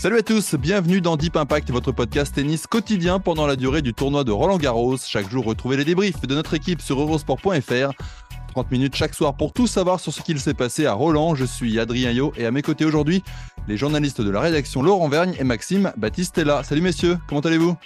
Salut à tous, bienvenue dans Deep Impact, votre podcast tennis quotidien pendant la durée du tournoi de Roland Garros. Chaque jour, retrouvez les débriefs de notre équipe sur eurosport.fr. 30 minutes chaque soir pour tout savoir sur ce qu'il s'est passé à Roland. Je suis Adrien Yo et à mes côtés aujourd'hui, les journalistes de la rédaction Laurent Vergne et Maxime Baptistella. Salut messieurs, comment allez-vous?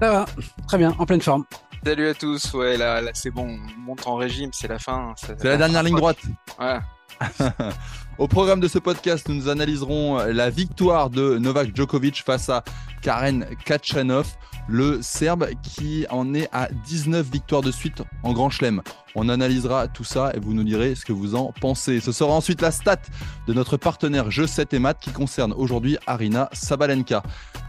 Ça va, très bien, en pleine forme. Salut à tous, ouais là, là c'est bon, on monte en régime, c'est la fin. C'est la dernière ligne droite. Ouais. Au programme de ce podcast, nous analyserons la victoire de Novak Djokovic face à Karen Kachanov, le Serbe qui en est à 19 victoires de suite en Grand Chelem. On analysera tout ça et vous nous direz ce que vous en pensez. Ce sera ensuite la stat de notre partenaire Jeu 7 et Math qui concerne aujourd'hui Arina Sabalenka.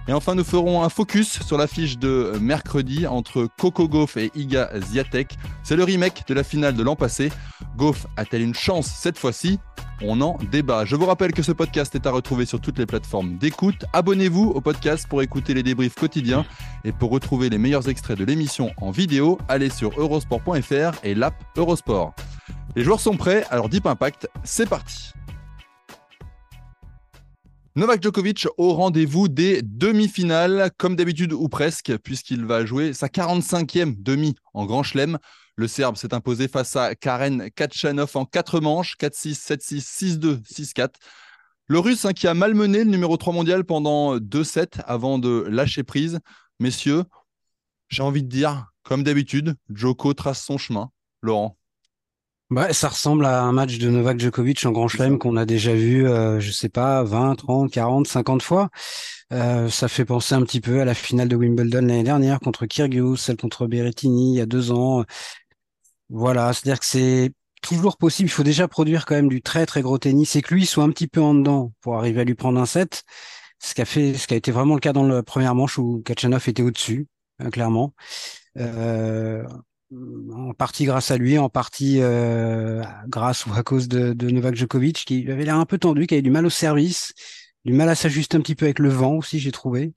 Et enfin, nous ferons un focus sur l'affiche de mercredi entre Coco Gauff et Iga Ziatek. C'est le remake de la finale de l'an passé. Gauff a-t-elle une chance cette fois-ci? On en débat. Je vous rappelle que ce podcast est à retrouver sur toutes les plateformes d'écoute. Abonnez-vous au podcast pour écouter les débriefs quotidiens et pour retrouver les meilleurs extraits de l'émission en vidéo, allez sur eurosport.fr et l'app Eurosport. Les joueurs sont prêts, alors Deep Impact, c'est parti. Novak Djokovic au rendez-vous des demi-finales, comme d'habitude ou presque, puisqu'il va jouer sa 45e demi en Grand Chelem. Le Serbe s'est imposé face à Karen Kachanov en 4 manches, 4-6, 7-6, 6-2, 6-4. Le Russe hein, qui a malmené le numéro 3 mondial pendant 2 sets avant de lâcher prise. Messieurs, j'ai envie de dire, comme d'habitude, Djoko trace son chemin. Laurent bah, ça ressemble à un match de Novak Djokovic en Grand Chelem qu'on a déjà vu, euh, je sais pas, 20, 30, 40, 50 fois. Euh, ça fait penser un petit peu à la finale de Wimbledon l'année dernière contre Kyrgios, celle contre Berrettini il y a deux ans. Voilà, c'est-à-dire que c'est toujours possible. Il faut déjà produire quand même du très très gros tennis et que lui soit un petit peu en dedans pour arriver à lui prendre un set. Ce qui a fait, ce qui a été vraiment le cas dans la première manche où Kachanov était au-dessus, hein, clairement. Euh, en partie grâce à lui, en partie euh, grâce ou à cause de, de, Novak Djokovic, qui avait l'air un peu tendu, qui avait du mal au service, du mal à s'ajuster un petit peu avec le vent aussi, j'ai trouvé.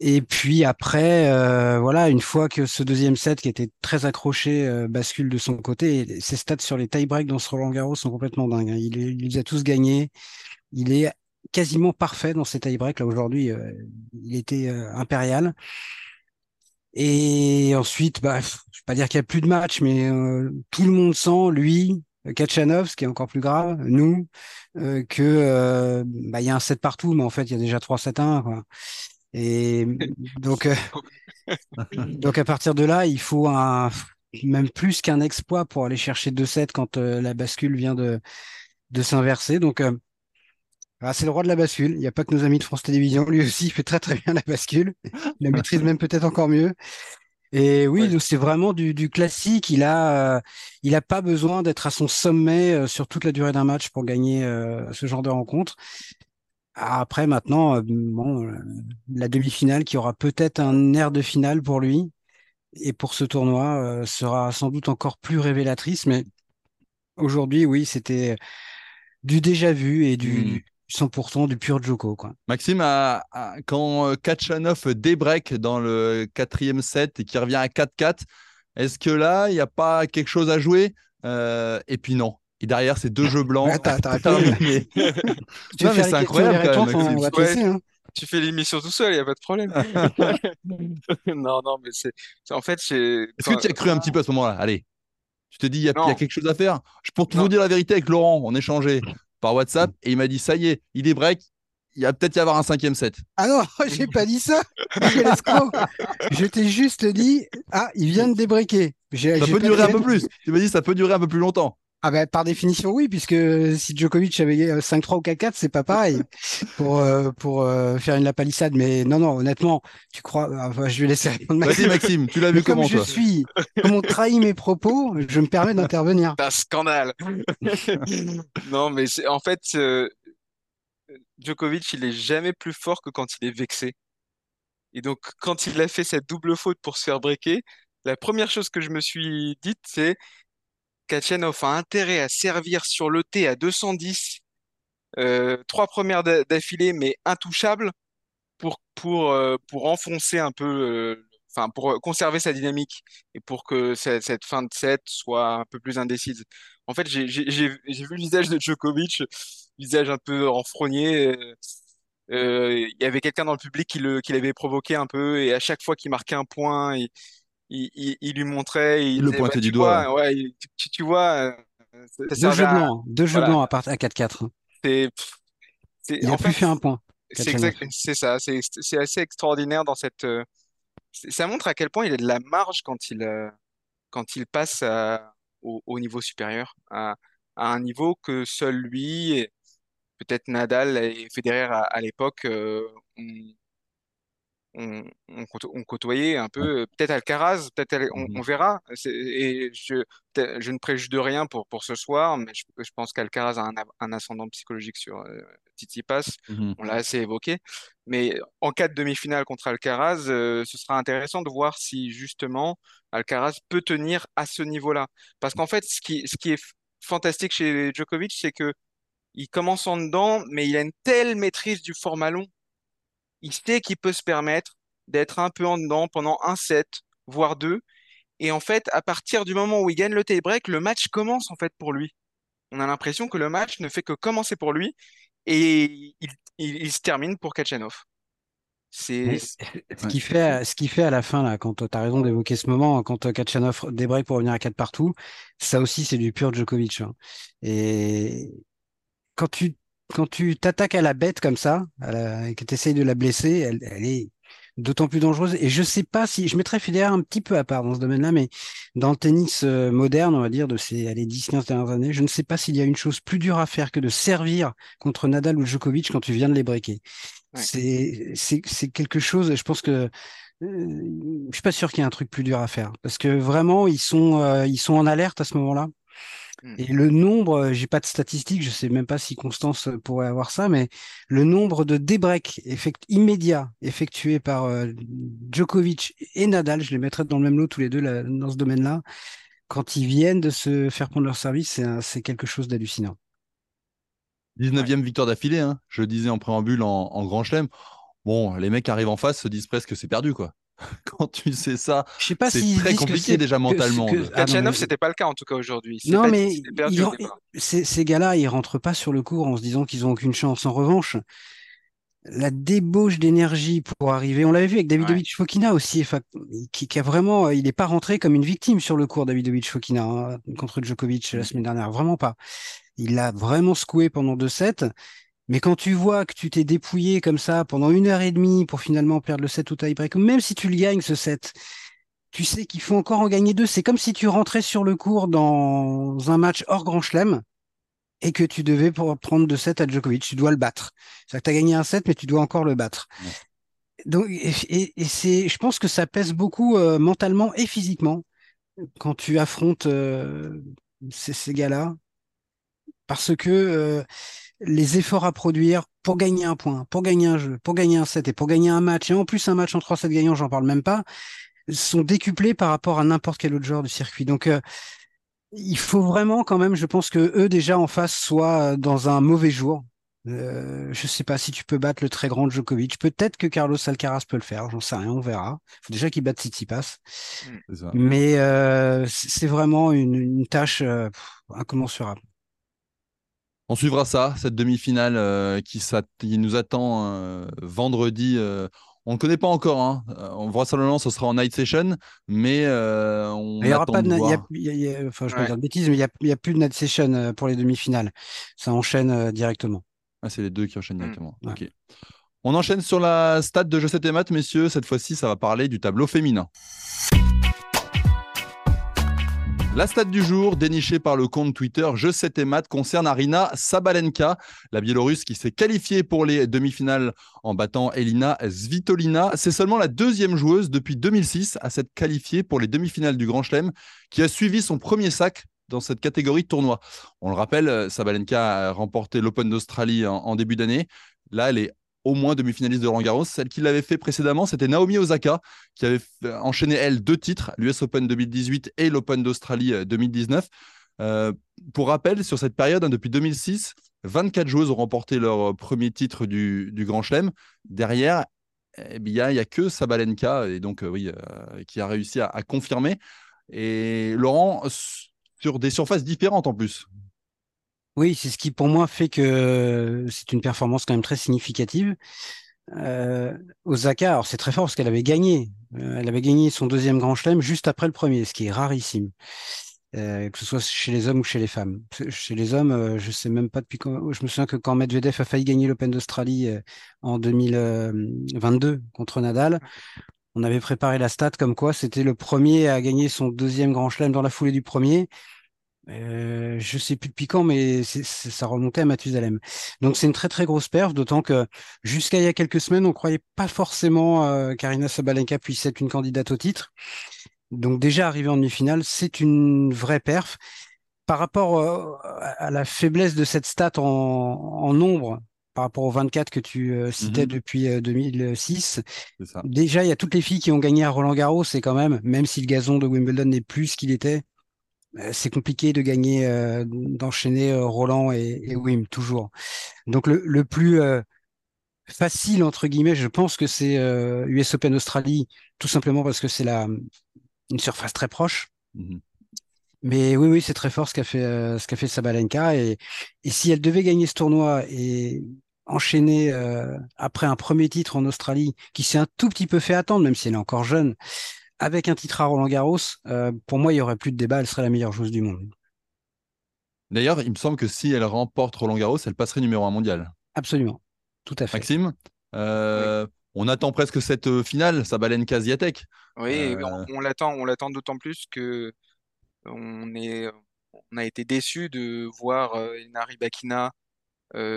Et puis après, euh, voilà, une fois que ce deuxième set qui était très accroché euh, bascule de son côté, ses stats sur les tie-breaks dans ce Roland Garros sont complètement dingues. Hein. Il, les a tous gagnés. Il est quasiment parfait dans ses tie-breaks. Là aujourd'hui, euh, il était impérial. Et ensuite, bah, je vais pas dire qu'il y a plus de match, mais tout le monde sent, lui, Kachanov, ce qui est encore plus grave, nous, que bah, il y a un 7 partout, mais en fait, il y a déjà 3 7 1 quoi. Et donc, euh, donc à partir de là, il faut un même plus qu'un exploit pour aller chercher 2 7 quand euh, la bascule vient de de s'inverser. Donc ah, c'est le roi de la bascule. Il n'y a pas que nos amis de France Télévisions. Lui aussi, il fait très très bien la bascule. Il la maîtrise même peut-être encore mieux. Et oui, ouais. c'est vraiment du, du, classique. Il a, euh, il a pas besoin d'être à son sommet euh, sur toute la durée d'un match pour gagner euh, ce genre de rencontre. Après, maintenant, bon, la demi-finale qui aura peut-être un air de finale pour lui et pour ce tournoi sera sans doute encore plus révélatrice. Mais aujourd'hui, oui, c'était du déjà vu et du, mmh. 100% du pur Joko. Quoi. Maxime, quand Kachanov débreak dans le quatrième set et qui revient à 4-4, est-ce que là, il n'y a pas quelque chose à jouer? Euh, Et puis non. Et derrière, c'est deux jeux blancs. Attends, attends, mais... non, mais c'est incroyable quand même, on va te laisser, hein. Tu fais l'émission tout seul, il n'y a pas de problème. non, non, mais c'est. En fait, c'est. Est-ce que tu as cru un petit peu à ce moment-là? Allez. Tu te dis, il y, y, a quelque chose à faire Pour tout vous dire la vérité avec Laurent, on échangeait par WhatsApp et il m'a dit ça y est, il est break. Il va peut-être y avoir un cinquième set. Ah non, j'ai pas dit ça. je t'ai juste dit, ah, il vient de débreaker. Ça peut durer un peu plus. Tu m'as dit, ça peut durer un peu plus longtemps. Ah bah, par définition, oui, puisque si Djokovic avait 5-3 ou 4-4, c'est pas pareil pour, euh, pour euh, faire une la palissade. Mais non, non, honnêtement, tu crois. Enfin, je vais laisser répondre Maxime. Vas-y, Maxime, tu l'as vu Mais comme comment, je toi suis, comme on trahit mes propos, je me permets d'intervenir. C'est un scandale. Non, mais c'est en fait, euh, Djokovic, il est jamais plus fort que quand il est vexé. Et donc, quand il a fait cette double faute pour se faire breaker, la première chose que je me suis dite, c'est Kachanov a intérêt à servir sur le T à 210, euh, trois premières d'a- d'affilée, mais intouchables, pour, pour, euh, pour enfoncer un peu, euh, enfin, pour conserver sa dynamique et pour que cette, fin de set soit un peu plus indécise. En fait, j'ai vu le visage de Djokovic, visage un peu renfrogné. il y avait quelqu'un dans le public qui l'avait provoqué un peu, et à chaque fois qu'il marquait un point, il, il, il- il lui montrait, il le pointait bah, du doigt, vois, ouais, il- tu, tu vois, euh, ça, ça Deux jeux à, blancs, deux jeux voilà, blancs à, part, à 4-4. hein. c'est, c'est, Il pu fait, faire un point, c'est Kachanov. exact, c'est ça, c'est, c'est assez extraordinaire dans cette, euh, ça montre à quel point il a de la marge quand il, euh, quand il passe à- au, au niveau supérieur, à, à un niveau que seul lui, et peut-être Nadal et Federer à, à l'époque, euh, ont, ont, ont côto- ont côtoyé un peu, euh, peut-être Alcaraz, peut-être Al- on, on verra. Et je, ne préjuge de rien pour, pour ce soir, mais je, je pense qu'Alcaraz a un, ascendant psychologique sur euh, Tsitsipas. Mhm. On l'a assez évoqué. Mais en cas de demi-finale contre Alcaraz, euh, ce sera intéressant de voir si justement Alcaraz peut tenir à ce niveau-là. Parce qu'en fait, ce qui, ce qui est fantastique chez Djokovic, c'est que il commence en dedans, mais il a une telle maîtrise du format long. Il sait qu'il peut se permettre d'être un peu en dedans pendant un set, voire deux. Et en fait, à partir du moment où il gagne le tie-break, le match commence en fait pour lui. On a l'impression que le match ne fait que commencer pour lui et il, il- il se termine pour Kachanov. C'est ce qui fait, ce qui fait à la fin, là, quand tu as raison d'évoquer ce moment, quand euh, Kachanov débreak pour revenir à 4 partout, ça aussi, c'est du pur Djokovic. hein. Et quand tu quand tu t'attaques à la bête comme ça, la- et que tu essayes de la blesser, elle, elle est d'autant plus dangereuse. Et je sais pas si je mettrais Federer un petit peu à part dans ce domaine-là, mais dans le tennis euh, moderne, on va dire, de ces allez, 10-15 dernières années, je ne sais pas s'il y a une chose plus dure à faire que de servir contre Nadal ou Djokovic quand tu viens de les breaker. ouais. C'est c'est c'est quelque chose, je pense que euh, je suis pas sûr qu'il y ait un truc plus dur à faire parce que vraiment ils sont euh, ils sont en alerte à ce moment-là. Mm. Et le nombre, euh, j'ai pas de statistiques, je sais même pas si Constance euh, pourrait avoir ça, mais le nombre de débreaks effect immédiats effectués par euh, Djokovic et Nadal, je les mettrais dans le même lot tous les deux là, dans ce domaine-là, quand ils viennent de se faire prendre leur service, c'est quelque chose d'hallucinant. 19e victoire d'affilée, hein. je le disais en préambule en, en Grand Chelem. Bon, les mecs arrivent en face, se disent presque que c'est perdu, quoi. Quand tu sais ça, Je sais pas c'est très compliqué c'est- déjà mentalement. que- ah Kachanov, mais- c'était pas le cas en tout cas aujourd'hui. Non, pas mais perdu ces, ces gars-là, ils rentrent pas sur le court en se disant qu'ils ont aucune chance. En revanche, la débauche d'énergie pour arriver, on l'avait vu avec Ouais. Davidovich Fokina aussi, enfin, qui, qui a vraiment, il n'est pas rentré comme une victime sur le court, Davidovich Fokina, hein, contre Djokovic la semaine dernière, vraiment pas. Il l'a vraiment secoué pendant deux sets. Mais quand tu vois que tu t'es dépouillé comme ça pendant une heure et demie pour finalement perdre le set au tie-break, même si tu le gagnes ce set, tu sais qu'il faut encore en gagner deux. C'est comme si tu rentrais sur le court dans un match hors Grand Chelem et que tu devais pour prendre deux sets à Djokovic. Tu dois le battre. C'est-à-dire que tu as gagné un set, mais tu dois encore le battre. Ouais. Donc, et, et- et c'est, je pense que ça pèse beaucoup euh, mentalement et physiquement quand tu affrontes euh, ces, ces gars-là. Parce que euh, les efforts à produire pour gagner un point, pour gagner un jeu, pour gagner un set et pour gagner un match, et en plus un match en 3 sets gagnants, j'en parle même pas, sont décuplés par rapport à n'importe quel autre joueur du circuit. Donc, euh, il faut vraiment quand même, je pense que eux déjà en face soient dans un mauvais jour. Euh, je sais pas si tu peux battre le très grand Djokovic. Peut-être que Carlos Alcaraz peut le faire. J'en sais rien, on verra. faut déjà qu'il batte Tsitsipas. Mais euh, c'est vraiment une, une tâche euh, incommensurable. On suivra ça, cette demi-finale euh, qui, nous attend euh, vendredi. euh, on ne connaît pas encore. Hein. On vraisemblablement, ce sera en night session, mais on Il y aura pas de de, na- il y a- voir. y a- il y a- enfin, je Ouais. dire mais il plus de night session pour les demi-finales. Ça enchaîne directement. Ah, c'est les deux qui enchaînent Mm. directement. Ok. On enchaîne sur la stade de Je sais tes maths, messieurs. Cette fois-ci, ça va parler du tableau féminin. La stat du jour, dénichée par le compte Twitter Je sais tes maths, concerne Arina Sabalenka, la Biélorusse qui s'est qualifiée pour les demi-finales en battant Elina Svitolina. C'est seulement la deuxième joueuse depuis 2006 à s'être qualifiée pour les demi-finales du Grand Chelem qui a suivi son premier sac dans cette catégorie de tournoi. On le rappelle, Sabalenka a remporté l'Open d'Australie en, en début d'année. Là, elle est au moins demi-finaliste de Roland Garros. Celle qui l'avait fait précédemment, c'était Naomi Osaka, qui avait enchaîné, elle, deux titres, l'US Open 2018 et l'Open d'Australie 2019. Euh, euh, pour rappel, sur cette période, hein, depuis 2006, 24 joueuses ont remporté leur premier titre du, Grand Chelem. Derrière, eh il n'y a, que Sabalenka, et donc, euh, oui, qui a réussi à, à confirmer. Et Laurent, sur des surfaces différentes en plus. Oui, c'est ce qui pour moi fait que c'est une performance quand même très significative. Euh, Osaka, alors c'est très fort parce qu'elle avait gagné. Euh, elle avait gagné son deuxième grand chelem juste après le premier, ce qui est rarissime. Euh, que ce soit chez les hommes ou chez les femmes. Chez les hommes, euh, je sais même pas depuis quand. Je me souviens que quand Medvedev a failli gagner l'Open d'Australie euh, en 2022 contre Nadal, on avait préparé la stat comme quoi c'était le premier à gagner son deuxième grand chelem dans la foulée du premier. Euh, je sais plus depuis quand, mais ça remontait à Mathusalem. Donc c'est une très très grosse perf, d'autant que jusqu'à il y a quelques semaines, on croyait pas forcément euh, Karina Sabalenka puisse être une candidate au titre. Donc déjà arrivé en demi-finale, c'est une vraie perf. Par rapport euh, à la faiblesse de cette stat en, nombre, par rapport aux 24 que tu euh, citais mhm. depuis 2006. Déjà, il y a toutes les filles qui ont gagné à Roland Garros, c'est quand même, même si le gazon de Wimbledon n'est plus ce qu'il était, euh, c'est compliqué de gagner, euh, d'enchaîner euh, Roland et, Wim toujours. Donc le, plus facile entre guillemets, je pense que c'est US Open Australie, tout simplement parce que c'est la une surface très proche. Mhm. Mais oui, oui, c'est très fort ce qu'a fait ce qu'a fait Sabalenka et, et si elle devait gagner ce tournoi et enchaîner après un premier titre en Australie, qui s'est un tout petit peu fait attendre, même si elle est encore jeune, avec un titre à Roland Garros, euh, pour moi, il n'y aurait plus de débat, elle serait la meilleure joueuse du monde. D'ailleurs, il me semble que si elle remporte Roland Garros, elle passerait numéro un mondial. Absolument, tout à fait. Maxime, euh, on attend presque cette euh, finale, Sabalenka Ziatek. Oui, on, l'attend, on l'attend d'autant plus que on est, on a été déçu de voir Inari Bakina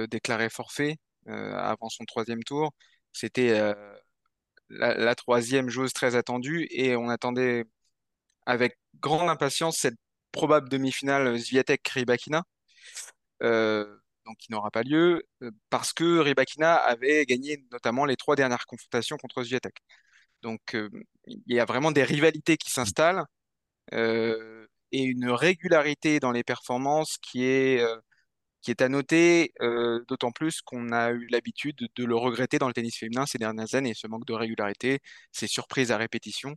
déclarer forfait avant son troisième tour. C'était la, troisième joueuse très attendue et on attendait avec grande impatience cette probable demi-finale Zviatek-Rybakina, euh, donc qui n'aura pas lieu euh, parce que Rybakina avait gagné notamment les trois dernières confrontations contre Zviatek. Donc euh, il y a vraiment des rivalités qui s'installent et une régularité dans les performances qui est qui est à noter, euh, d'autant plus qu'on a eu l'habitude de le regretter dans le tennis féminin ces dernières années, ce manque de régularité, ces surprises à répétition.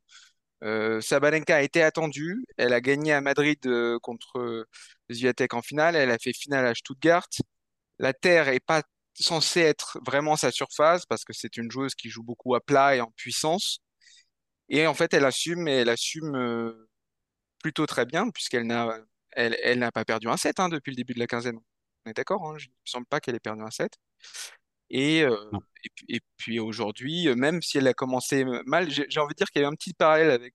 Euh, Sabalenka a été attendue, elle a gagné à Madrid euh, contre Zviatek en finale, elle a fait finale à Stuttgart. La terre est pas censée être vraiment sa surface parce que c'est une joueuse qui joue beaucoup à plat et en puissance. Et en fait, elle assume et elle assume plutôt très bien puisqu'elle n'a elle, elle n'a pas perdu un set hein, depuis le début de la quinzaine. On est d'accord, hein, je ne me semble pas qu'elle ait perdu un set. Et, euh, et, puis, aujourd'hui, euh, même si elle a commencé mal, j'ai envie de dire qu'il y a un petit parallèle avec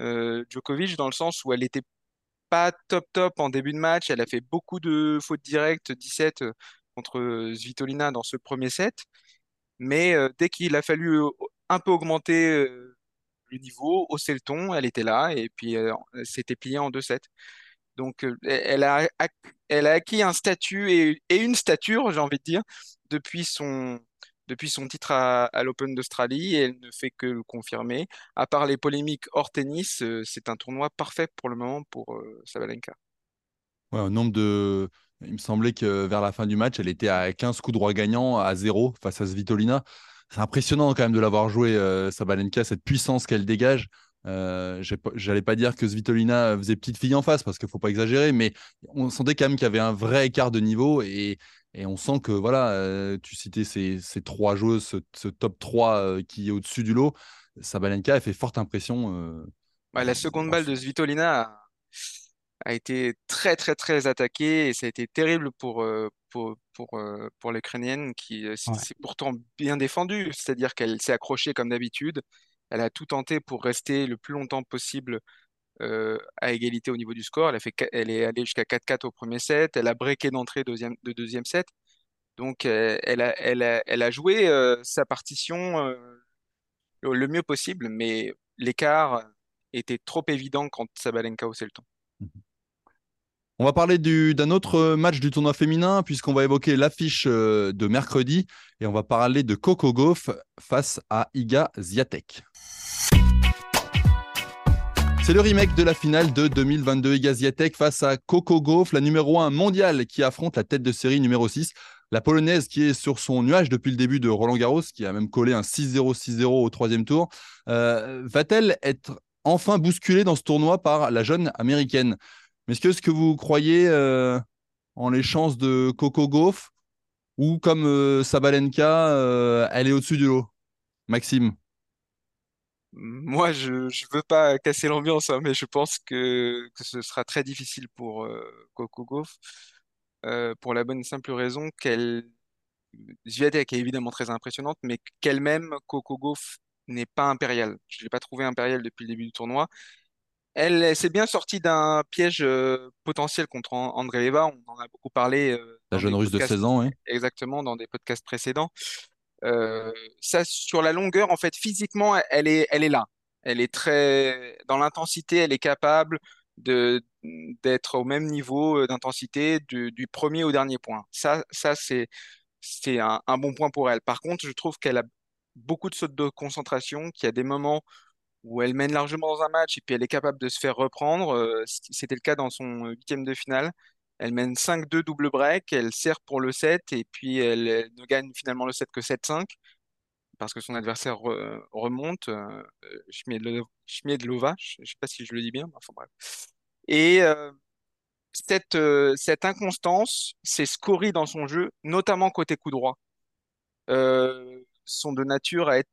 euh, Djokovic dans le sens où elle n'était pas top top en début de match. Elle a fait beaucoup de fautes directes, 17 contre Svitolina dans ce premier set. Mais dès qu'il a fallu un peu augmenter le niveau, hausser le ton, elle était là et puis elle s'était pliée en 2 sets. Donc, euh, elle a, acquis un statut et, une stature, j'ai envie de dire, depuis son, titre à, l'Open d'Australie et elle ne fait que le confirmer. À part les polémiques hors tennis, euh, c'est un tournoi parfait pour le moment pour euh, Sabalenka. Ouais, nombre de. Il me semblait que vers la fin du match, elle était à 15 coups droits gagnants à 0 face à Svitolina. C'est impressionnant quand même de l'avoir joué, Sabalenka, cette puissance qu'elle dégage. Euh, J'allais pas dire que Svitolina faisait petite fille en face parce qu'il faut pas exagérer, mais on sentait quand même qu'il y avait un vrai écart de niveau et, et on sent que voilà, euh, tu citais ces, ces, trois joueuses, ce, top 3 euh, qui est au-dessus du lot. Sabalenka a fait forte impression. Euh, bah, la seconde balle de Svitolina a, été très très très attaquée et ça a été terrible pour, pour, pour, pour l'Ukrainienne qui s'est pourtant bien défendue, c'est-à-dire qu'elle s'est accrochée comme d'habitude. Elle a tout tenté pour rester le plus longtemps possible à égalité au niveau du score. Elle, a fait, elle est allée jusqu'à 4-4 au premier set. Elle a breaké d'entrée deuxième, de deuxième set. Donc, elle, a, elle, a, joué sa partition le mieux possible, mais l'écart était trop évident quand Sabalenka haussait le temps. On va parler d'un autre match du tournoi féminin, puisqu'on va évoquer l'affiche de mercredi, et on va parler de Coco Gauff face à Iga Ziatek. C'est le remake de la finale de 2022 Iga Ziatek face à Coco Gauff, la numéro 1 mondiale qui affronte la tête de série numéro 6. La polonaise qui est sur son nuage depuis le début de Roland Garros, qui a même collé un 6-0, 6-0 au troisième tour, euh, va-t-elle être enfin bousculée dans ce tournoi par la jeune américaine? Mais est-ce que, vous croyez euh, en les chances de Coco Gauff ou comme euh, Sabalenka, elle est au-dessus du lot Maxime? Moi, je ne veux pas casser l'ambiance, hein, mais je pense que, ce sera très difficile pour Coco Gauff. Euh, pour la bonne et simple raison qu'elle. Zviatek est évidemment très impressionnante, mais qu'elle-même, Coco Gauff, n'est pas impériale. Je ne l'ai pas trouvée impériale depuis le début du tournoi. Elle, s'est bien sortie d'un piège euh, potentiel contre André Leva. On en a beaucoup parlé. Euh, la jeune russe de 16 ans, oui. Exactement, dans des podcasts précédents. ça, sur la longueur, en fait, physiquement, elle est, elle est là. Elle est très. Dans l'intensité, elle est capable de d'être au même niveau euh, d'intensité du, premier au dernier point. Ça, ça c'est c'est un, bon point pour elle. Par contre, je trouve qu'elle a beaucoup de sautes de concentration, qu'il y a des moments où elle mène largement dans un match et puis elle est capable de se faire reprendre. Euh, c'était le cas dans son huitième de finale. Elle mène 5-2 double break, elle sert pour le 7 et puis elle, ne gagne finalement le 7 que 7-5 parce que son adversaire remonte, euh, Schmiedlova, je ne sais pas si je le dis bien, enfin bref. Et euh, cette, euh, cette inconstance s'est scorie dans son jeu, notamment côté coup droit, sont de nature à être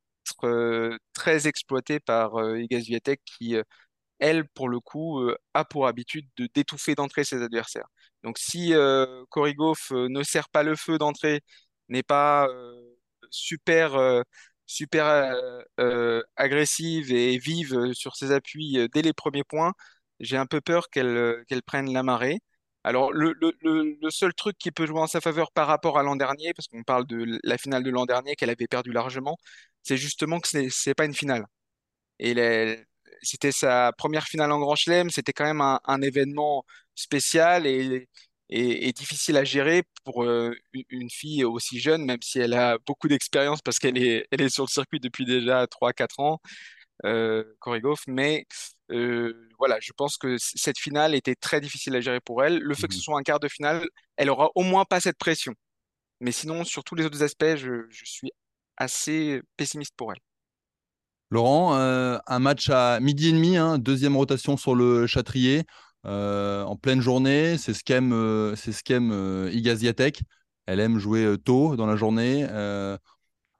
très exploitées par Iga Swiatek qui, elle, pour le coup, a pour habitude de d'étouffer d'entrée ses adversaires. Donc si Korigov ne sert pas le feu d'entrée, n'est pas super super agressive et vive sur ses appuis dès les premiers points, j'ai un peu peur euh, qu'elle prenne la marée. Alors, le, seul truc qui peut jouer en sa faveur par rapport à l'an dernier, parce qu'on parle de la finale de l'an dernier qu'elle avait perdu largement, c'est justement que ce n'est pas une finale. Et c'était sa première finale en Grand Chelem, c'était quand même un, événement spécial et, difficile à gérer pour euh, une fille aussi jeune, même si elle a beaucoup d'expérience parce qu'elle est, sur le circuit depuis déjà 3-4 ans, euh, mais euh, voilà, je pense que cette finale était très difficile à gérer pour elle. Le fait que ce mmh soit un quart de finale, elle aura au moins pas cette pression. Mais sinon, sur tous les autres aspects, je, suis assez pessimiste pour elle. Laurent, euh, un match à midi et demi, hein, deuxième rotation sur le Châtrier, euh, en pleine journée. C'est ce qu'aime, c'est ce Igaziatek. Elle aime jouer tôt dans la journée.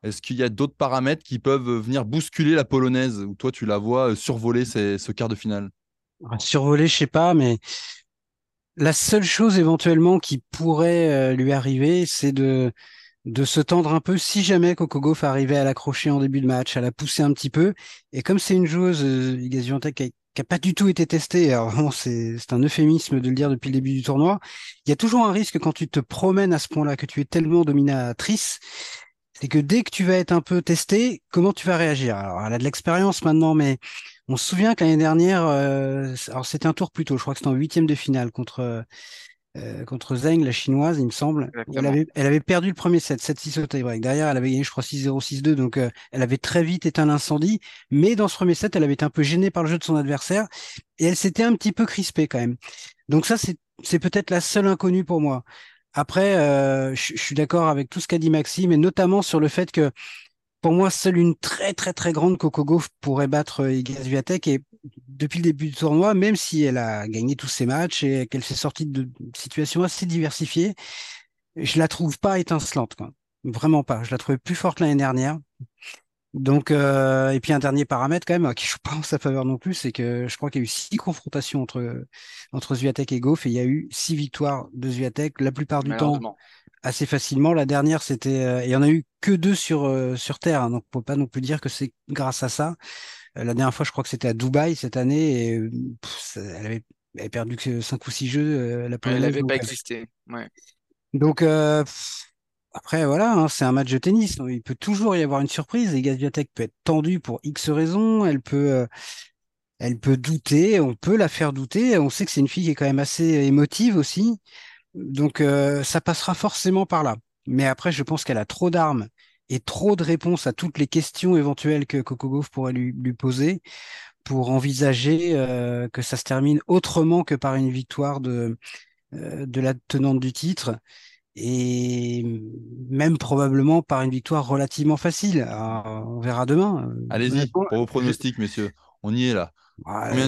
Est-ce qu'il y a d'autres paramètres qui peuvent venir bousculer la polonaise ou toi tu la vois euh, survoler ce quart de finale? Ah, Survoler, je sais pas, mais la seule chose éventuellement qui pourrait euh, lui arriver, c'est de de se tendre un peu si jamais Gauff arrivait à l'accrocher en début de match, à la pousser un petit peu. Et comme c'est une joueuse, euh, qui n'a pas du tout été testée, alors c'est un euphémisme de le dire depuis le début du tournoi, il y a toujours un risque quand tu te promènes à ce point-là, que tu es tellement dominatrice, c'est que dès que tu vas être un peu testé, comment tu vas réagir? Alors, elle a de l'expérience maintenant, mais on se souvient que l'année dernière, euh, alors c'était un tour plus tôt, je crois que c'était en huitième de finale contre euh, contre Zheng, la chinoise, il me semble. Elle avait, elle avait perdu le premier set, 7-6 au tie-break. Derrière, elle avait gagné, je crois, 6-0, 6-2. Donc, euh, elle avait très vite éteint l'incendie. Mais dans ce premier set, elle avait été un peu gênée par le jeu de son adversaire. Et elle s'était un petit peu crispée quand même. Donc ça, c'est peut-être la seule inconnue pour moi. Après, euh, je, suis d'accord avec tout ce qu'a dit Maxime, et notamment sur le fait que pour moi, seule une très très très grande Coco Gauff pourrait battre euh, Iga Swiatek. Et depuis le début du tournoi, même si elle a gagné tous ses matchs et qu'elle s'est sortie de situations assez diversifiées, je la trouve pas étincelante. Vraiment pas. Je la trouvais plus forte l'année dernière. Donc, euh, et puis un dernier paramètre quand même qui joue pas en sa faveur non plus, c'est que je crois qu'il y a eu six confrontations entre entre Zviatek et Goff et il y a eu six victoires de Zviatek, la plupart du temps assez facilement. La dernière, c'était, euh, il y en a eu que deux sur euh, sur terre, hein, donc on peut pas non plus dire que c'est grâce à ça. La dernière fois, je crois que c'était à Dubaï cette année et elle avait, perdu que 5 ou 6 jeux. la elle n'avait pas existé. Ouais. Donc, après, voilà, hein, c'est un match de tennis. Il peut toujours y avoir une surprise. Et Gaziatek peut être tendue pour X raisons. Elle peut, elle peut douter. On peut la faire douter. On sait que c'est une fille qui est quand même assez émotive aussi. Donc, ça passera forcément par là. Mais après, je pense qu'elle a trop d'armes et trop de réponses à toutes les questions éventuelles que Coco Gauff pourrait lui, poser pour envisager euh, que ça se termine autrement que par une victoire de, euh, de la tenante du titre et même probablement par une victoire relativement facile. on verra demain. Allez-y, pour vos pronostics, messieurs. On y est là.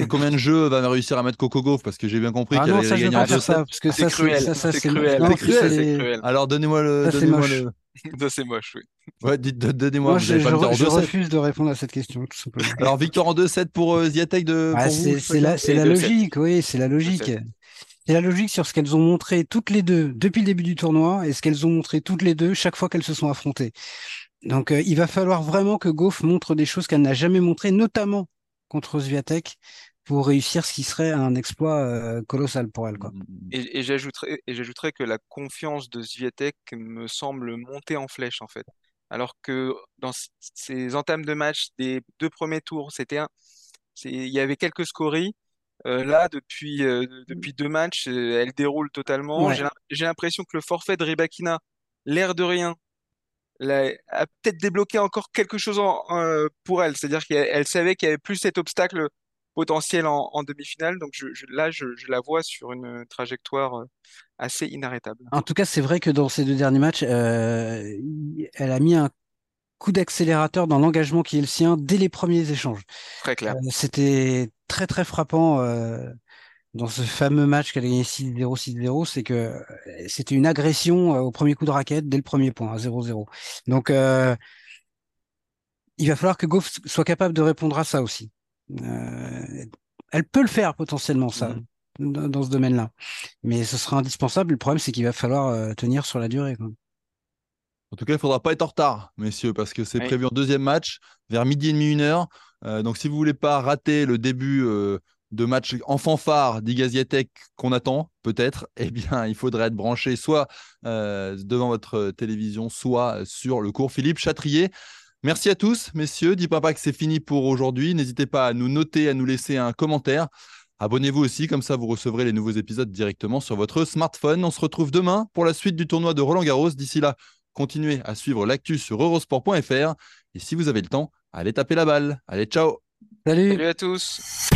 Combien, de jeux va réussir à mettre Coco Gauff? Parce que j'ai bien compris ah qu'elle allait gagner en ça, parce que ça, c'est cruel. c'est cruel. Alors donnez-moi le. c'est moche, oui. Ouais, donnez-moi. Moi, je, je, je refuse de répondre à cette question, tout simplement. Alors, victoire en 2-7 pour euh, Ziatek de. Ah, c'est la, la logique, oui, c'est la logique. C'est la logique sur ce qu'elles ont montré toutes les deux depuis le début du tournoi et ce qu'elles ont montré toutes les deux chaque fois qu'elles se sont affrontées. Donc, euh, il va falloir vraiment que Goff montre des choses qu'elle n'a jamais montrées, notamment contre Zviatek pour réussir ce qui serait un exploit euh, colossal pour elle. Et, et j'ajouterais que la confiance de Zviatek me semble monter en flèche en fait. Alors que dans ces entames de match des deux premiers tours, c'était il y avait quelques scories. Euh, là, depuis, euh, depuis deux matchs, elle déroule totalement. J'ai l'impression que le forfait de Ribakina, l'air de rien, a peut-être débloqué encore quelque chose pour elle. C'est-à-dire qu'elle savait qu'il y avait plus cet obstacle potentiel en, demi-finale. Donc là, je, la vois sur une trajectoire euh, assez inarrêtable. En tout cas, c'est vrai que dans ces deux derniers matchs, euh, elle a mis un coup d'accélérateur dans l'engagement qui est le sien dès les premiers échanges. Très clair. Euh, c'était très très frappant dans ce fameux match qu'elle a gagné 6-0, 6-0, c'est que c'était une agression au premier coup de raquette dès le premier point, à 0-0. Donc, il va falloir que Goff soit capable de répondre à ça aussi. Euh, elle peut le faire potentiellement, ça, mhm. dans, ce domaine-là. Mais ce sera indispensable. Le problème, c'est qu'il va falloir euh, tenir sur la durée. En tout cas, il ne faudra pas être en retard, messieurs, parce que c'est prévu en deuxième match, vers midi et demi, une heure. Euh, donc, si vous ne voulez pas rater le début de match en fanfare d'Igaziatek qu'on attend, peut-être, eh bien, il faudrait être branché soit devant votre télévision, soit sur le cours Philippe Chatrier. Merci à tous, messieurs. Dis pas que c'est fini pour aujourd'hui. N'hésitez pas à nous noter, à nous laisser un commentaire. Abonnez-vous aussi, comme ça vous recevrez les nouveaux épisodes directement sur votre smartphone. On se retrouve demain pour la suite du tournoi de Roland Garros. D'ici là, continuez à suivre l'actu sur eurosport.fr. Et si vous avez le temps, allez taper la balle. Allez, ciao Salut, Salut à tous